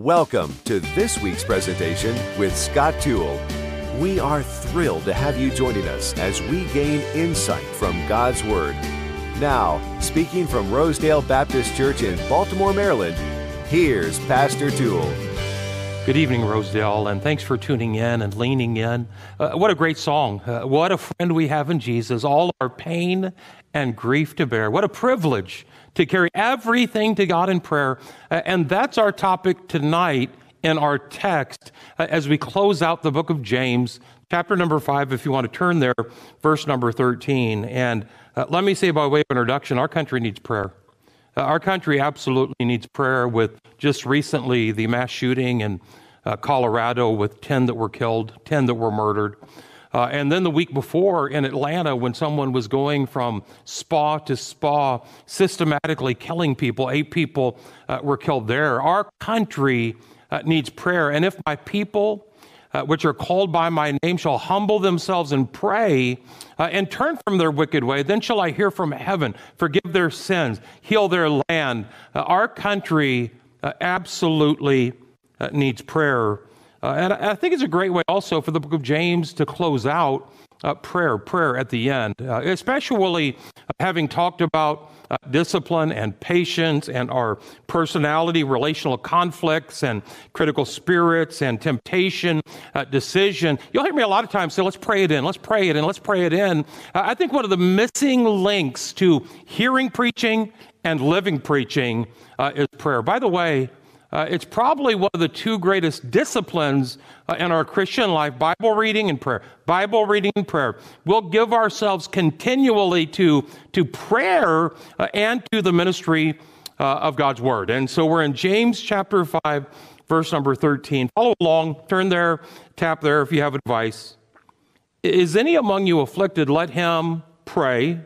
Welcome to this week's presentation with Scott Toole. We are thrilled to have you joining us as we gain insight from God's Word. Now, speaking from Rosedale Baptist Church in Baltimore, Maryland, here's Pastor Toole. Good evening, Rosedale, and thanks for tuning in and leaning in. Uh, what a great song. Uh, what a friend we have in Jesus. All our pain and grief to bear. What a privilege to carry everything to God in prayer. Uh, and that's our topic tonight in our text uh, as we close out the book of James, chapter number five, if you want to turn there, verse number 13. And uh, let me say by way of introduction, our country needs prayer. Our country absolutely needs prayer with just recently the mass shooting in Colorado with 10 that were killed, 10 that were murdered. Uh, and then the week before in Atlanta, when someone was going from spa to spa, systematically killing people, eight people uh, were killed there. Our country uh, needs prayer. And if my people, uh, which are called by my name, shall humble themselves and pray uh, and turn from their wicked way, then shall I hear from heaven, forgive their sins, heal their land. Uh, our country absolutely needs prayer. Uh, and I think it's a great way also for the book of James to close out uh, prayer, prayer at the end, uh, especially having talked about uh, discipline and patience and our personality, relational conflicts and critical spirits and temptation, uh, decision. You'll hear me a lot of times say, let's pray it in, let's pray it in, let's pray it in. Uh, I think one of the missing links to hearing preaching and living preaching is prayer. By the way, uh, it's probably one of the two greatest disciplines uh, in our Christian life Bible reading and prayer. Bible reading and prayer. We'll give ourselves continually to, to prayer uh, and to the ministry uh, of God's Word. And so we're in James chapter 5, verse number 13. Follow along, turn there, tap there if you have advice. Is any among you afflicted? Let him pray.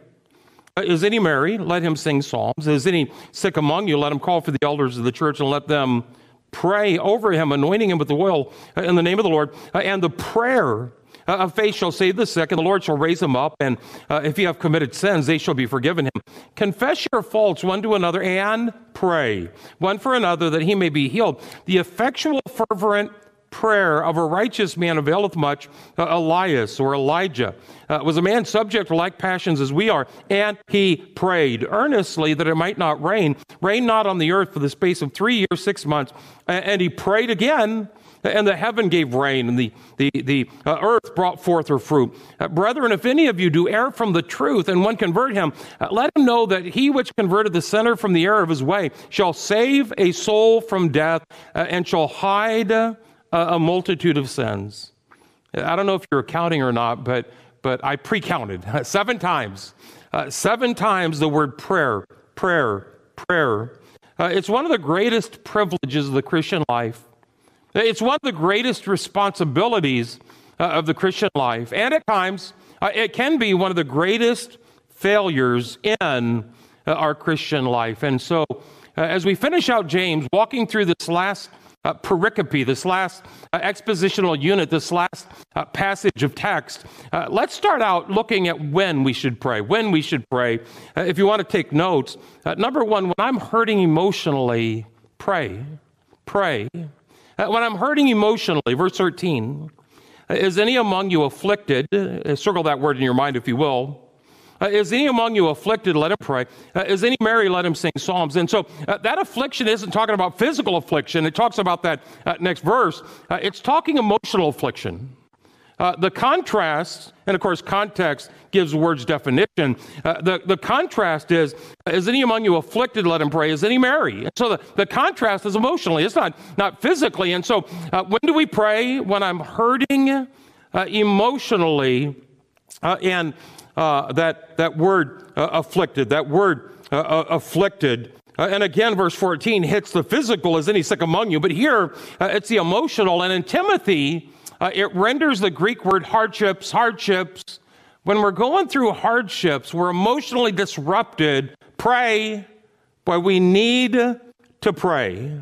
Uh, is any merry? Let him sing psalms. Is any sick among you? Let him call for the elders of the church and let them pray over him, anointing him with the oil uh, in the name of the Lord. Uh, and the prayer of faith shall save the sick, and the Lord shall raise him up. And if you have committed sins, they shall be forgiven him. Confess your faults one to another and pray one for another that he may be healed. The effectual, fervent prayer of a righteous man availeth much. Uh, Elias or Elijah uh, was a man subject to like passions as we are, and he prayed earnestly that it might not rain. Rain not on the earth for the space of three years, six months. And he prayed again, and the heaven gave rain, and the, the, the uh, earth brought forth her fruit. Uh, brethren, if any of you do err from the truth, and one convert him, uh, let him know that he which converted the sinner from the error of his way shall save a soul from death, uh, and shall hide a, multitude of sins. I don't know if you're counting or not, but, but I pre counted seven times. Uh, seven times the word prayer, prayer, prayer. Uh, it's one of the greatest privileges of the Christian life. It's one of the greatest responsibilities uh, of the Christian life. And at times, uh, it can be one of the greatest failures in uh, our Christian life. And so, uh, as we finish out James, walking through this last uh, pericope, this last uh, expositional unit, this last uh, passage of text, uh, let's start out looking at when we should pray. When we should pray. Uh, if you want to take notes, uh, number one, when I'm hurting emotionally, pray. Pray. when I'm hurting emotionally, verse 13, is any among you afflicted? circle that word in your mind, if you will. Uh, is any among you afflicted? Let him pray. Uh, is any merry? Let him sing psalms. And so uh, that affliction isn't talking about physical affliction. It talks about that uh, next verse. Uh, it's talking emotional affliction. Uh, the contrast, and of course, context gives words definition. the, the contrast is, is any among you afflicted? Let him pray. Is any merry? And so the, the contrast is emotionally. It's not, not physically. And so when do we pray? When I'm hurting emotionally and uh, that, that word uh, afflicted, that word uh, uh afflicted. Uh, and again, verse 14 hits the physical, is any sick among you? But here, uh, it's the emotional. And in Timothy, it renders the Greek word hardships, hardships. When we're going through hardships, we're emotionally disrupted. Pray, but we need to pray.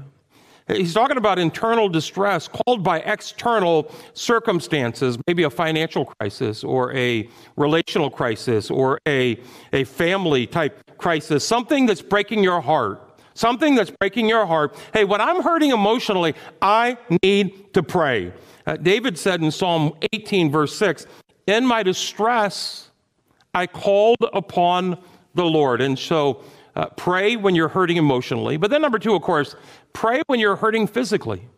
He's talking about internal distress called by external circumstances, maybe a financial crisis or a relational crisis or a, a family type crisis, something that's breaking your heart, something that's breaking your heart. Hey, when I'm hurting emotionally, I need to pray. Uh, David said in Psalm 18, verse 6, In my distress, I called upon the Lord. And so uh, pray when you're hurting emotionally. But then, number two, of course, pray when you're hurting physically.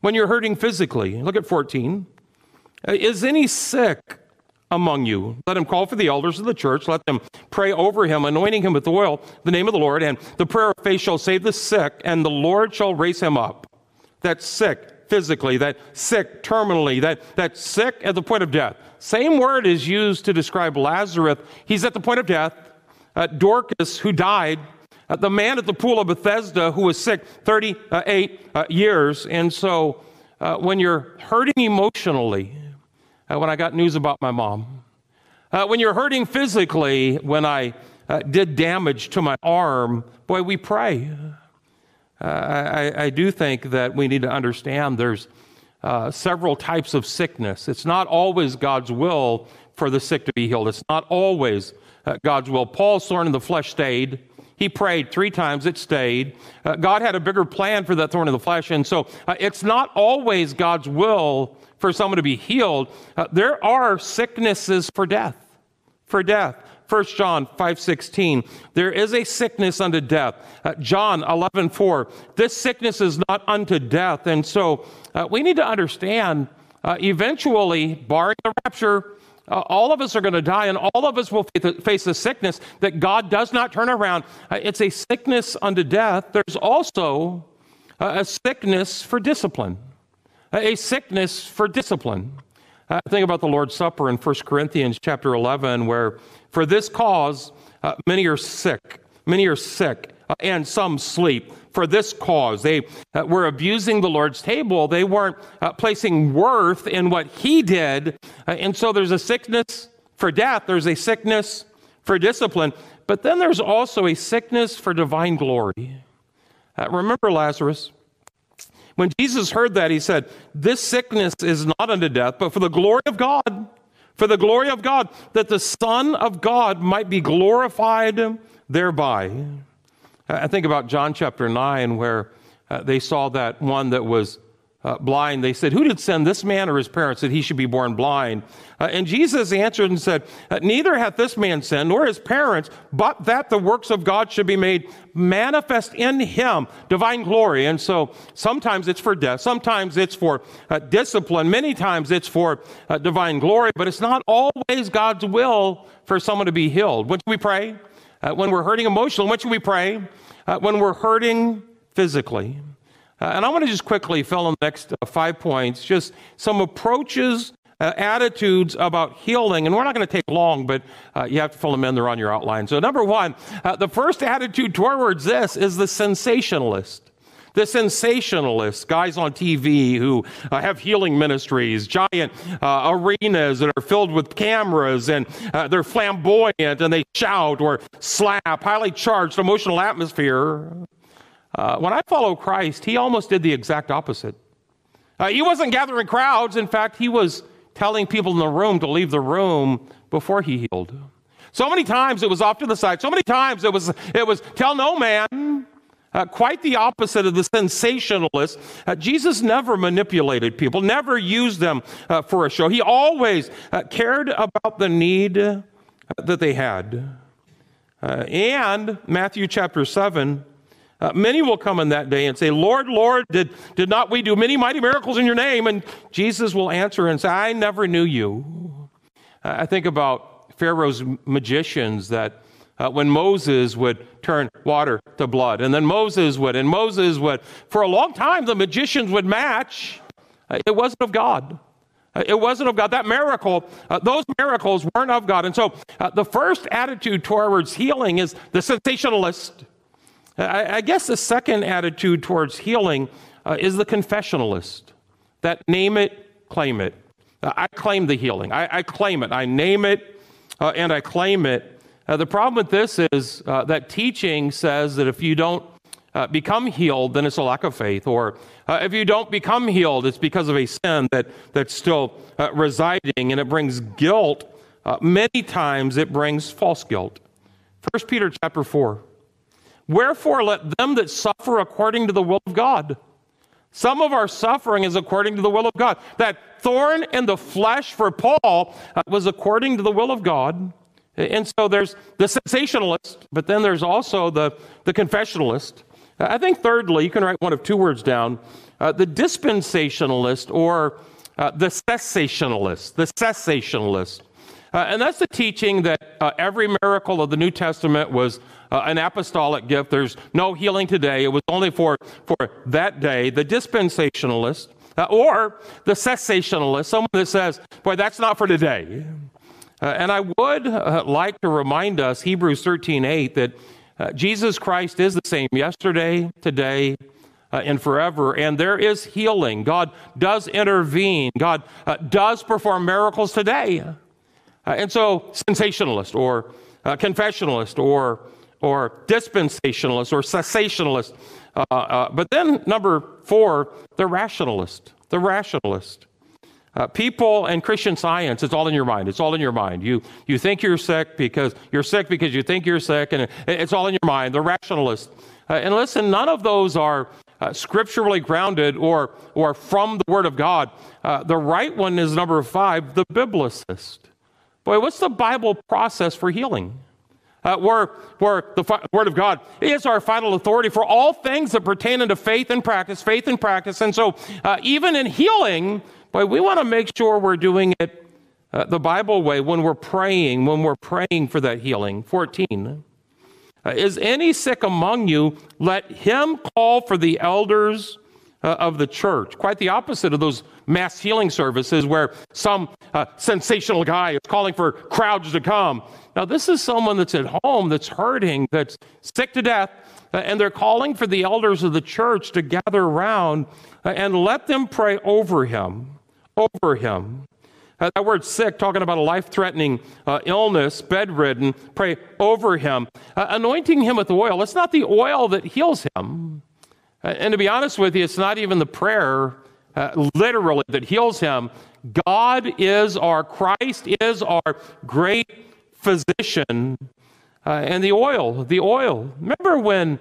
When you're hurting physically. Look at 14. Uh, is any sick among you? Let him call for the elders of the church. Let them pray over him, anointing him with oil, the name of the Lord. And the prayer of faith shall save the sick, and the Lord shall raise him up. That sick physically, that sick terminally, that, that sick at the point of death. Same word is used to describe Lazarus. He's at the point of death. Uh, Dorcas, who died, uh, the man at the pool of Bethesda who was sick 38 uh, years. And so uh, when you're hurting emotionally, uh, when I got news about my mom, uh, when you're hurting physically, when I did damage to my arm, boy, we pray. I, I, do think that we need to understand there's several types of sickness. It's not always God's will for the sick to be healed. It's not always uh, God's will. Paul's thorn in the flesh stayed. He prayed three times, it stayed. Uh, God had a bigger plan for that thorn in the flesh. And so uh, it's not always God's will for someone to be healed. Uh, there are sicknesses for death, for death. 1 John 5:16 There is a sickness unto death. Uh, John 11:4 This sickness is not unto death. And so uh, we need to understand uh, eventually barring the rapture uh, all of us are going to die and all of us will face a sickness that God does not turn around. Uh, it's a sickness unto death. There's also uh, a sickness for discipline. A sickness for discipline. think about the Lord's Supper in 1 Corinthians chapter 11 where for this cause, uh, many are sick. Many are sick, uh, and some sleep. For this cause, they uh, were abusing the Lord's table. They weren't uh, placing worth in what He did. Uh, and so there's a sickness for death, there's a sickness for discipline, but then there's also a sickness for divine glory. Remember Lazarus? When Jesus heard that, he said, This sickness is not unto death, but for the glory of God for the glory of God, that the Son of God might be glorified thereby. I think about John chapter 9, where uh, they saw that one that was uh, blind. They said, Who did send this man or his parents that he should be born blind? Uh, and Jesus answered and said, uh, Neither hath this man sinned, nor his parents, but that the works of God should be made manifest in him, divine glory. And so sometimes it's for death, sometimes it's for uh, discipline, many times it's for uh, divine glory, but it's not always God's will for someone to be healed. When should we pray? Uh, when we're hurting emotionally, what should we pray? when we're hurting physically. Uh, and I want to just quickly fill in the next uh, five points, just some approaches, uh, attitudes about healing. And we're not going to take long, but uh, you have to fill them in. They're on your outline. So, number one, uh, the first attitude towards this is the sensationalist. The sensationalists, guys on TV who uh, have healing ministries, giant uh, arenas that are filled with cameras, and uh, they're flamboyant and they shout or slap, highly charged emotional atmosphere. Uh, when I follow Christ, he almost did the exact opposite. Uh, he wasn't gathering crowds. In fact, he was telling people in the room to leave the room before he healed. So many times it was off to the side. So many times it was, it was tell no man. Uh, quite the opposite of the sensationalist. Uh, Jesus never manipulated people, never used them uh, for a show. He always uh, cared about the need uh, that they had. Uh, and Matthew chapter 7 uh, many will come in that day and say, Lord, Lord, did, did not we do many mighty miracles in your name? And Jesus will answer and say, I never knew you. I think about Pharaoh's magicians that uh, when Moses would turn water to blood, and then Moses would, and Moses would, for a long time, the magicians would match. Uh, it wasn't of God. Uh, it wasn't of God. That miracle, uh, those miracles weren't of God. And so the first attitude towards healing is the sensationalist. I, I guess the second attitude towards healing uh, is the confessionalist that name it, claim it. Uh, I claim the healing. I, I, claim it. I name it uh, and I claim it. Uh, the problem with this is uh, that teaching says that if you don't uh, become healed, then it's a lack of faith. Or if you don't become healed, it's because of a sin that, that's still residing and it brings guilt. many times it brings false guilt. 1 Peter chapter 4. Wherefore, let them that suffer according to the will of God. Some of our suffering is according to the will of God. That thorn in the flesh for Paul uh, was according to the will of God. And so there's the sensationalist, but then there's also the, the confessionalist. I think, thirdly, you can write one of two words down uh, the dispensationalist or uh, the cessationalist. The cessationalist. Uh, and that's the teaching that uh, every miracle of the New Testament was uh, an apostolic gift. There's no healing today. It was only for, for that day. The dispensationalist uh, or the cessationalist, someone that says, boy, that's not for today. Uh, and I would uh, like to remind us, Hebrews 13 8, that Jesus Christ is the same yesterday, today, uh, and forever. And there is healing. God does intervene. God uh, does perform miracles today. Uh, and so, sensationalist or uh, confessionalist or, or dispensationalist or cessationalist. Uh, uh, but then, number four, the rationalist. The rationalist. Uh, people and Christian science, it's all in your mind. It's all in your mind. You, you think you're sick because you're sick because you think you're sick, and it, it's all in your mind. The rationalist. Uh, and listen, none of those are uh, scripturally grounded or, or from the Word of God. Uh, the right one is number five, the biblicist. Boy, what's the Bible process for healing? Uh, where, where the fi- Word of God is our final authority for all things that pertain unto faith and practice, faith and practice. And so, uh, even in healing, boy, we want to make sure we're doing it uh, the Bible way when we're praying, when we're praying for that healing. 14. Uh, is any sick among you? Let him call for the elders uh, of the church. Quite the opposite of those mass healing services where some uh, sensational guy is calling for crowds to come. Now, this is someone that's at home, that's hurting, that's sick to death, uh, and they're calling for the elders of the church to gather around uh, and let them pray over him. Over him. Uh, that word sick, talking about a life threatening uh, illness, bedridden, pray over him. Uh, anointing him with oil. It's not the oil that heals him. Uh, and to be honest with you, it's not even the prayer uh, literally that heals him. God is our, Christ is our great physician. Uh, and the oil, the oil. Remember when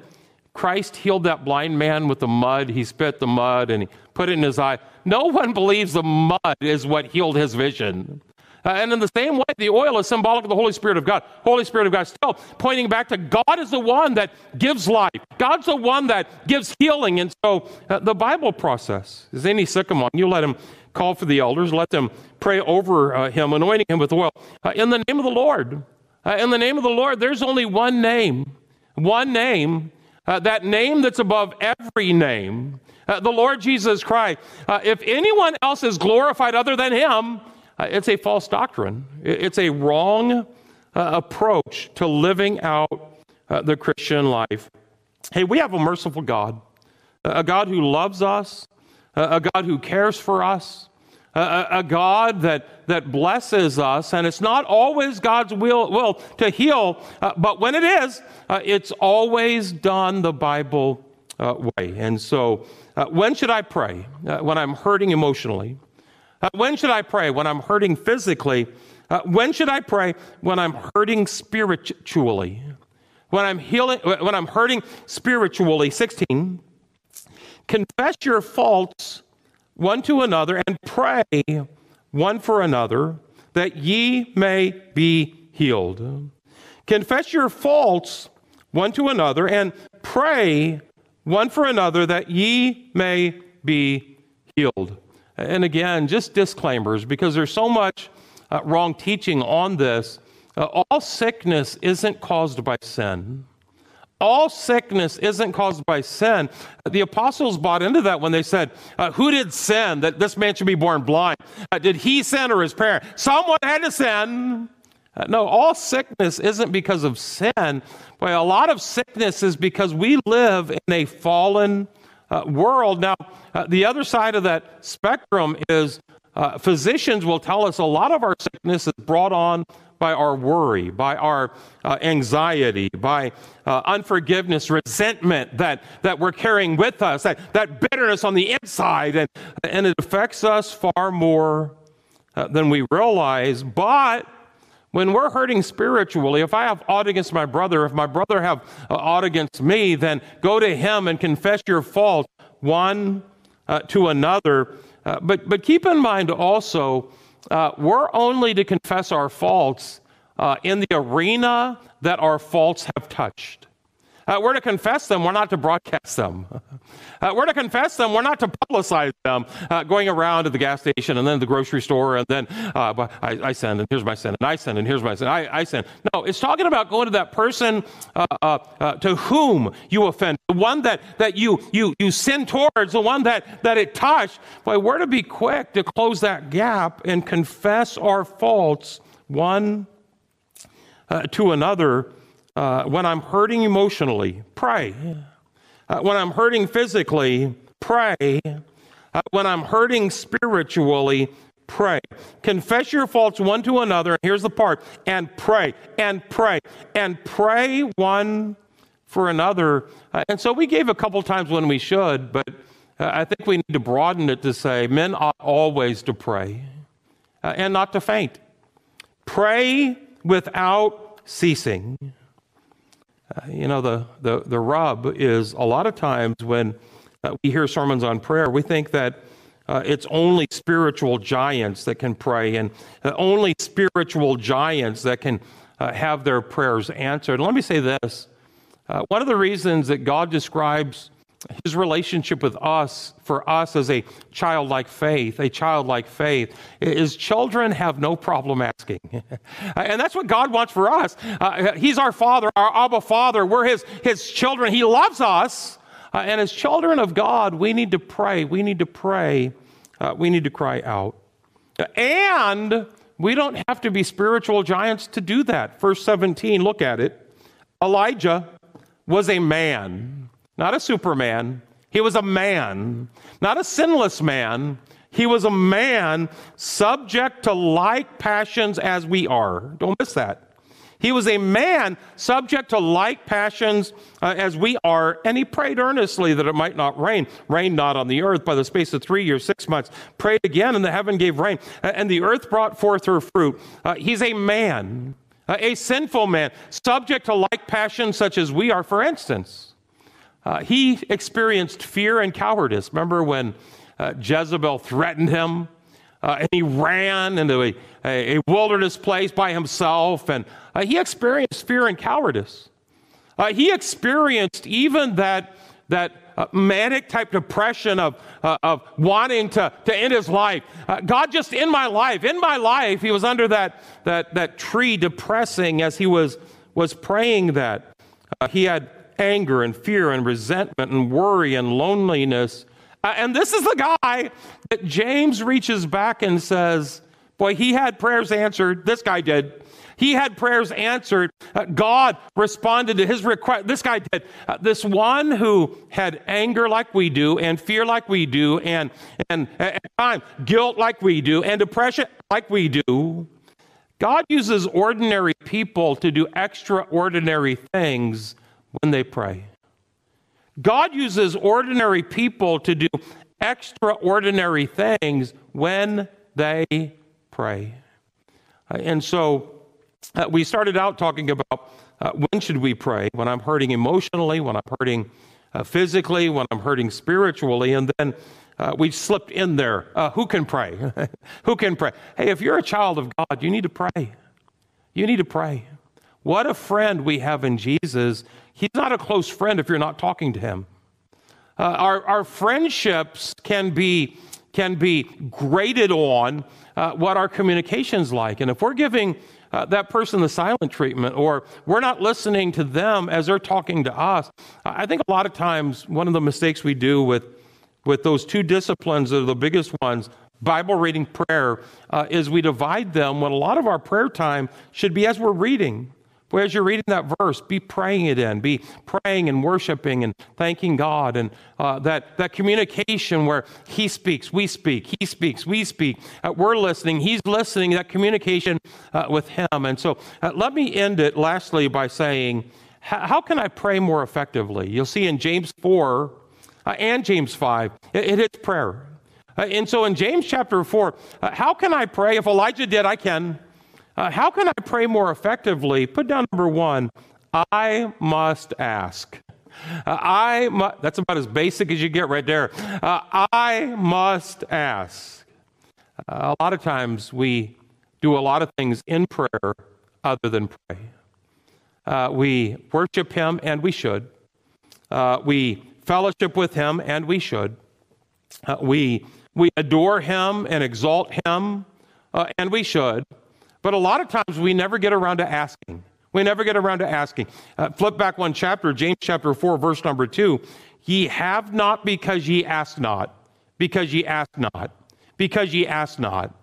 Christ healed that blind man with the mud? He spit the mud and he put it in his eye. No one believes the mud is what healed his vision. Uh, and in the same way, the oil is symbolic of the Holy Spirit of God. Holy Spirit of God still pointing back to God is the one that gives life. God's the one that gives healing. And so uh, the Bible process is any sick among you, let him call for the elders, let them pray over uh, him, anointing him with oil. Uh, in the name of the Lord. Uh, in the name of the Lord, there's only one name. One name. Uh, that name that's above every name. The Lord Jesus Christ. if anyone else is glorified other than him, uh, it's a false doctrine. It's a wrong uh, approach to living out uh, the Christian life. Hey, we have a merciful God, a God who loves us, a God who cares for us, a, a, God that, that blesses us, and it's not always God's will, will to heal, uh, but when it is, uh, it's always done the Bible uh, way. And so, when should I pray? when I'm hurting emotionally. Uh, when should I pray? When I'm hurting physically. Uh, when should I pray? When I'm hurting spiritually. When I'm healing, when I'm hurting spiritually. 16. Confess your faults one to another and pray one for another that ye may be healed. Confess your faults one to another and pray one for another that ye may be healed. And again, just disclaimers because there's so much uh, wrong teaching on this. Uh, all sickness isn't caused by sin. All sickness isn't caused by sin. The apostles bought into that when they said, uh, Who did sin that this man should be born blind? Uh, did he sin or his parent? Someone had to sin. No, all sickness isn't because of sin. But a lot of sickness is because we live in a fallen uh, world. Now, uh, the other side of that spectrum is uh, physicians will tell us a lot of our sickness is brought on by our worry, by our uh, anxiety, by uh, unforgiveness, resentment that, that we're carrying with us, that, that bitterness on the inside, and, and it affects us far more uh, than we realize. But When we're hurting spiritually, if I have aught against my brother, if my brother have uh, aught against me, then go to him and confess your fault one uh, to another. Uh, but, but keep in mind also, uh, we're only to confess our faults uh, in the arena that our faults have touched. Uh, we're to confess them, we're not to broadcast them. Uh, we're to confess them, we're not to publicize them, uh, going around to the gas station and then the grocery store and then uh, I, I send and here's my sin and I send and here's my sin. I, I send. No, it's talking about going to that person uh, uh, to whom you offend, the one that, that you, you, you sin towards, the one that, that it touched. Boy, we're to be quick to close that gap and confess our faults one to another uh, when I'm hurting emotionally, pray. Uh, when I'm hurting physically, pray. Uh, when I'm hurting spiritually, pray. Confess your faults one to another. Here's the part and pray, and pray, and pray one for another. Uh, and so we gave a couple times when we should, but uh, I think we need to broaden it to say men ought always to pray uh, and not to faint. Pray without ceasing. Uh, you know, the, the, the rub is a lot of times when uh, we hear sermons on prayer, we think that uh, it's only spiritual giants that can pray and uh, only spiritual giants that can uh, have their prayers answered. And let me say this uh, one of the reasons that God describes his relationship with us, for us as a childlike faith, a childlike faith, is children have no problem asking. and that's what God wants for us. Uh, he's our Father, our Abba Father. We're His, his children. He loves us. Uh, and as children of God, we need to pray. We need to pray. Uh, we need to cry out. And we don't have to be spiritual giants to do that. Verse 17, look at it. Elijah was a man not a superman. He was a man, not a sinless man. He was a man subject to like passions as we are. Don't miss that. He was a man subject to like passions uh, as we are, and he prayed earnestly that it might not rain. Rain not on the earth by the space of three years, six months. Prayed again, and the heaven gave rain, and the earth brought forth her fruit. Uh, he's a man, uh, a sinful man, subject to like passions such as we are, for instance. Uh, he experienced fear and cowardice. Remember when uh, Jezebel threatened him? Uh, and he ran into a, a, a, wilderness place by himself, and uh, he experienced fear and cowardice. Uh, he experienced even that, that uh, manic type depression of, of wanting to, to end his life. God, just in my life, in my life, he was under that, that, that tree depressing as he was, was praying that. he had anger and fear and resentment and worry and loneliness. Uh, and this is the guy that James reaches back and says, Boy, he had prayers answered. This guy did. He had prayers answered. Uh, God responded to his request. This guy did. Uh, this one who had anger like we do, and fear like we do, and, and at times guilt like we do, and depression like we do. God uses ordinary people to do extraordinary things when they pray. God uses ordinary people to do extraordinary things when they pray. Uh, and so uh, we started out talking about uh, when should we pray? When I'm hurting emotionally, when I'm hurting uh, physically, when I'm hurting spiritually, and then uh, we slipped in there. Uh, who can pray? who can pray? Hey, if you're a child of God, you need to pray. You need to pray. What a friend we have in Jesus. He's not a close friend if you're not talking to him. Uh, our, our friendships can be, can be graded on uh, what our communication's like. And if we're giving uh, that person the silent treatment or we're not listening to them as they're talking to us, I think a lot of times one of the mistakes we do with, with those two disciplines are the biggest ones Bible reading prayer uh, is we divide them when a lot of our prayer time should be as we're reading. Boy, as you're reading that verse, be praying it in, be praying and worshiping and thanking God, and uh, that, that communication where He speaks, we speak, He speaks, we speak, uh, we're listening, He's listening, that communication uh, with Him. And so uh, let me end it lastly by saying, how can I pray more effectively? You'll see in James 4 uh, and James 5, it, it is prayer. Uh, and so in James chapter 4, how can I pray? If Elijah did, I can. Uh, how can I pray more effectively? Put down number one I must ask. Uh, I mu- that's about as basic as you get right there. Uh, I must ask. Uh, a lot of times we do a lot of things in prayer other than pray. Uh, we worship Him, and we should. Uh, we fellowship with Him, and we should. Uh, we, we adore Him and exalt Him, and we should. But a lot of times we never get around to asking. We never get around to asking. Uh, flip back one chapter, James chapter 4, verse number 2. Ye have not because ye ask not, because ye ask not, because ye ask not.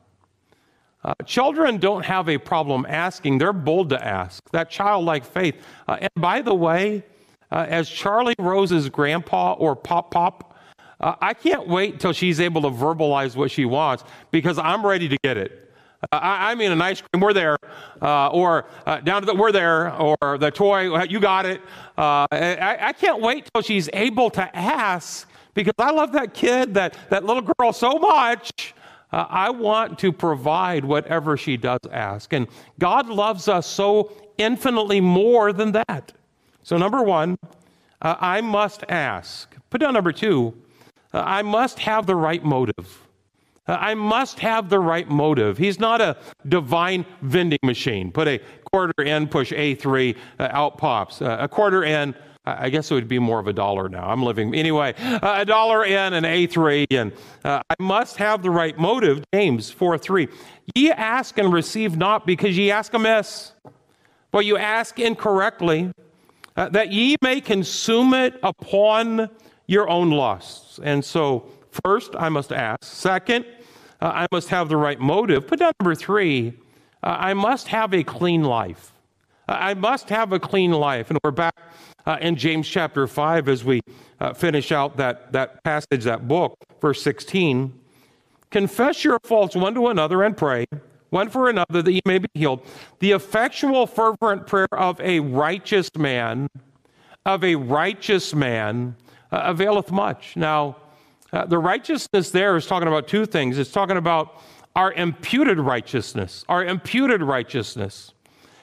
Uh, children don't have a problem asking, they're bold to ask. That childlike faith. Uh, and by the way, uh, as Charlie Rose's grandpa or Pop Pop, uh, I can't wait till she's able to verbalize what she wants because I'm ready to get it. I, I mean, an ice cream, we're there, uh, or uh, down to the, we're there, or the toy, you got it. Uh, I, I can't wait till she's able to ask because I love that kid, that, that little girl so much. Uh, I want to provide whatever she does ask. And God loves us so infinitely more than that. So, number one, uh, I must ask. Put down number two, uh, I must have the right motive. I must have the right motive. He's not a divine vending machine. Put a quarter in, push A3, uh, out pops. Uh, a quarter in, I guess it would be more of a dollar now. I'm living. Anyway, uh, a dollar in and A3, and uh, I must have the right motive. James 4 3. Ye ask and receive not because ye ask amiss, but you ask incorrectly, uh, that ye may consume it upon your own lusts. And so, first, I must ask. Second, uh, I must have the right motive. Down number three, uh, I must have a clean life. Uh, I must have a clean life. And we're back uh, in James chapter 5 as we uh, finish out that, that passage, that book, verse 16. Confess your faults one to another and pray one for another that you may be healed. The effectual, fervent prayer of a righteous man, of a righteous man, uh, availeth much. Now, uh, the righteousness there is talking about two things. It's talking about our imputed righteousness, our imputed righteousness.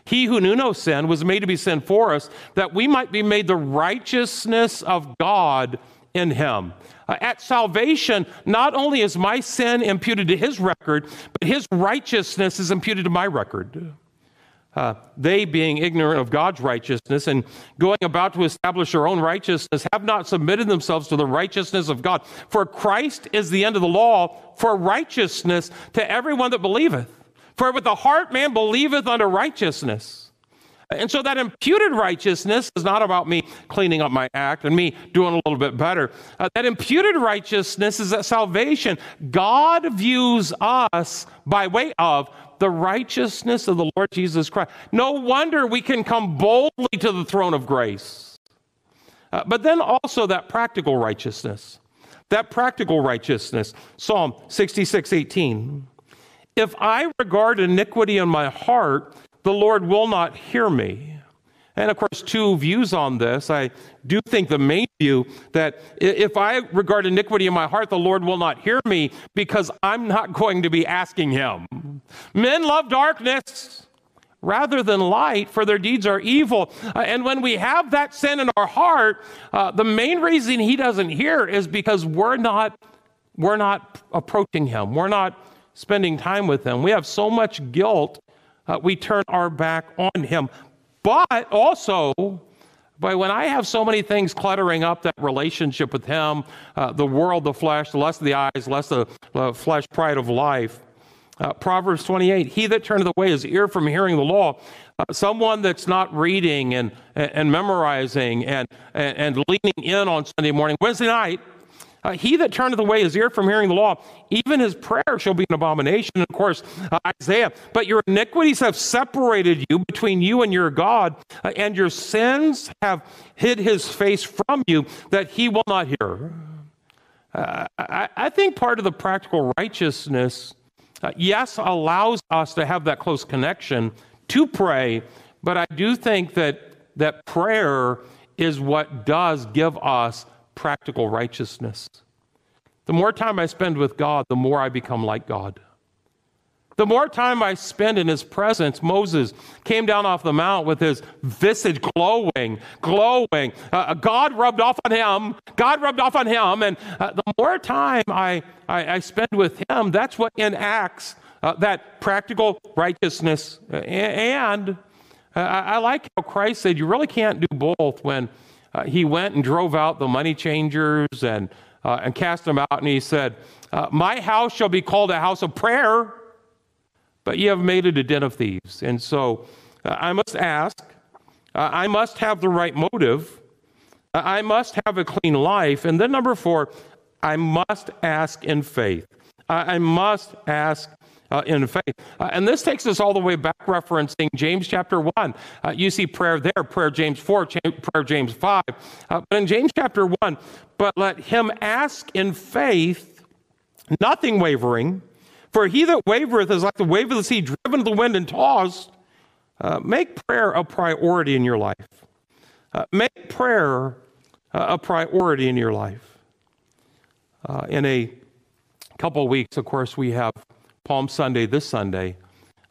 He who knew no sin was made to be sin for us, that we might be made the righteousness of God in him. Uh, at salvation, not only is my sin imputed to his record, but his righteousness is imputed to my record uh, they being ignorant of God's righteousness and going about to establish their own righteousness, have not submitted themselves to the righteousness of God. For Christ is the end of the law for righteousness to everyone that believeth. For with the heart man believeth unto righteousness. And so that imputed righteousness is not about me cleaning up my act and me doing a little bit better. Uh, that imputed righteousness is that salvation. God views us by way of the righteousness of the Lord Jesus Christ. No wonder we can come boldly to the throne of grace. Uh, but then also that practical righteousness. That practical righteousness. Psalm 66 18. If I regard iniquity in my heart, the Lord will not hear me. And of course, two views on this. I do think the main view that if I regard iniquity in my heart, the Lord will not hear me because I'm not going to be asking him. Men love darkness rather than light, for their deeds are evil. Uh, and when we have that sin in our heart, uh, the main reason he doesn't hear is because we're not, we're not approaching him. We're not spending time with him. We have so much guilt, uh, we turn our back on him. But also, but when I have so many things cluttering up that relationship with Him, uh, the world, the flesh, the lust of the eyes, less the uh, flesh, pride of life. Uh, Proverbs 28 He that turneth away his ear from hearing the law, uh, someone that's not reading and, and, and memorizing and, and, and leaning in on Sunday morning, Wednesday night, uh, he that turneth away his ear from hearing the law, even his prayer shall be an abomination. And of course, uh, Isaiah, but your iniquities have separated you between you and your God, uh, and your sins have hid his face from you that he will not hear. Uh, I, I, think part of the practical righteousness, uh, yes, allows us to have that close connection to pray, but I do think that, that prayer is what does give us practical righteousness. The more time I spend with God, the more I become like God. The more time I spend in his presence, Moses came down off the mount with his visage glowing, glowing. Uh, God rubbed off on him. God rubbed off on him. And uh, the more time I, I, I, spend with him, that's what enacts uh, that practical righteousness. And uh, I, like how Christ said you really can't do both when uh, he went and drove out the money changers and, uh, and cast them out. And he said, My house shall be called a house of prayer but you have made it a den of thieves. And so uh, I must ask, uh, I must have the right motive, uh, I must have a clean life. And then, number four, I must ask in faith. I must ask uh, in faith. Uh, and this takes us all the way back, referencing James chapter 1. Uh, you see prayer there, prayer James 4, prayer James 5. but in James chapter 1, but let him ask in faith, nothing wavering. For he that wavereth is like the wave of the sea, driven to the wind and tossed. Uh, make prayer a priority in your life. Uh, make prayer uh, a priority in your life. Uh, in a couple weeks, of course, we have Palm Sunday this Sunday.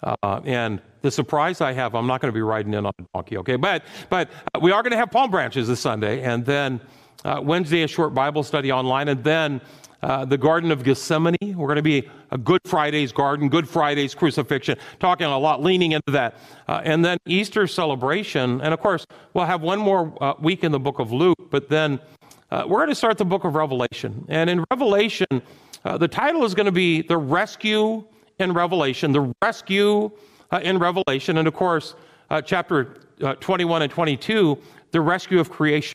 Uh, and the surprise I have, I'm not going to be riding in on a donkey, okay? But, but uh, we are going to have palm branches this Sunday. And then Wednesday, a short Bible study online. And then uh, the Garden of Gethsemane. We're going to be a Good Friday's garden, Good Friday's crucifixion, talking a lot, leaning into that. Uh, and then Easter celebration. And of course, we'll have one more uh, week in the book of Luke, but then uh, we're going to start the book of Revelation. And in Revelation, uh, the title is going to be The Rescue in Revelation, the rescue in Revelation. And of course, chapter 21 and 22, the rescue of creation.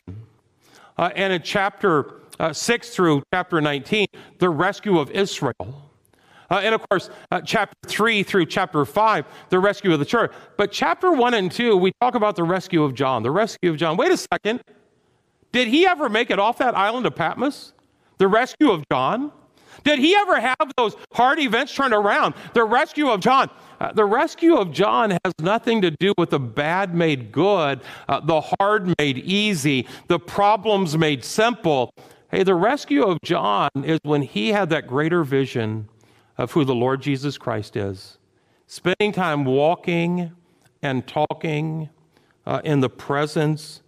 and in chapter uh, 6 through chapter 19, the rescue of Israel. Uh, and of course, uh, chapter 3 through chapter 5, the rescue of the church. But chapter 1 and 2, we talk about the rescue of John. The rescue of John. Wait a second. Did he ever make it off that island of Patmos? The rescue of John? Did he ever have those hard events turned around? The rescue of John. Uh, the rescue of John has nothing to do with the bad made good, uh, the hard made easy, the problems made simple. Hey, the rescue of John is when he had that greater vision of who the Lord Jesus Christ is. Spending time walking and talking uh, in the presence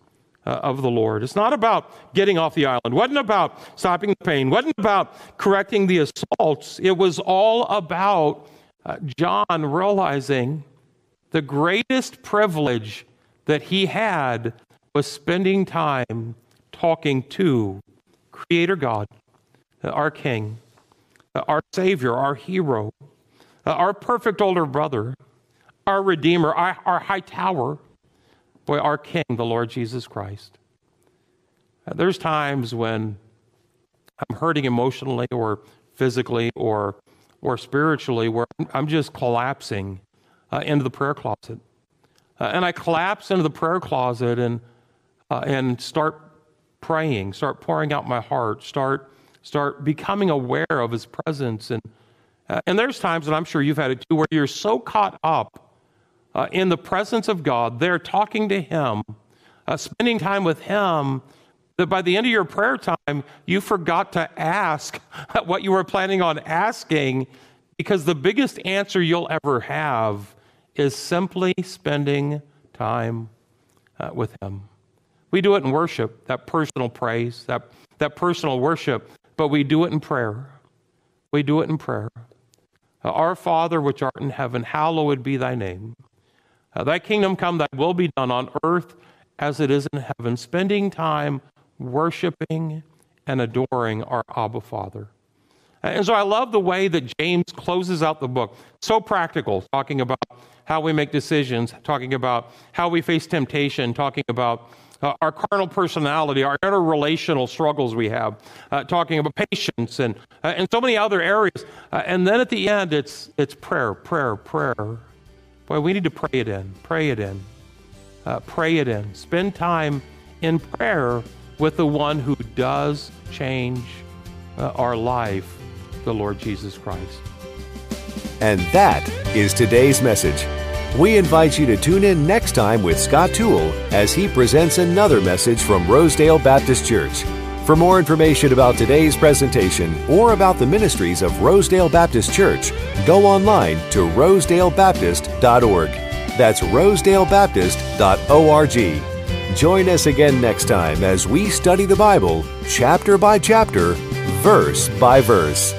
uh, of the Lord. It's not about getting off the island. Wasn't about stopping the pain. Wasn't about correcting the assaults. It was all about uh, John realizing the greatest privilege that he had was spending time talking to Creator God, uh, our King, uh, our Savior, our hero, uh, our perfect older brother, our Redeemer, our, our high tower, boy, our King, the Lord Jesus Christ. There's times when I'm hurting emotionally or physically or, or spiritually where I'm just collapsing uh, into the prayer closet. Uh, and I collapse into the prayer closet and, uh, and start praying, start pouring out my heart, start start becoming aware of his presence and uh, and there's times and I'm sure you've had it too where you're so caught up uh, in the presence of God, there talking to him, uh, spending time with him that by the end of your prayer time you forgot to ask what you were planning on asking because the biggest answer you'll ever have is simply spending time uh, with him. We do it in worship, that personal praise, that, that personal worship, but we do it in prayer. We do it in prayer. Uh, Our Father, which art in heaven, hallowed be thy name. Uh, thy kingdom come, thy will be done on earth as it is in heaven, spending time worshiping and adoring our Abba Father. And so I love the way that James closes out the book. So practical, talking about how we make decisions, talking about how we face temptation, talking about uh, our carnal personality, our interrelational struggles we have, uh, talking about patience and, uh, and so many other areas. Uh, and then at the end, it's, it's prayer, prayer, prayer. Boy, we need to pray it in, pray it in, uh, pray it in. Spend time in prayer with the one who does change uh, our life, the Lord Jesus Christ. And that is today's message. We invite you to tune in next time with Scott Toole as he presents another message from Rosedale Baptist Church. For more information about today's presentation or about the ministries of Rosedale Baptist Church, go online to rosedalebaptist.org. That's rosedalebaptist.org. Join us again next time as we study the Bible chapter by chapter, verse by verse.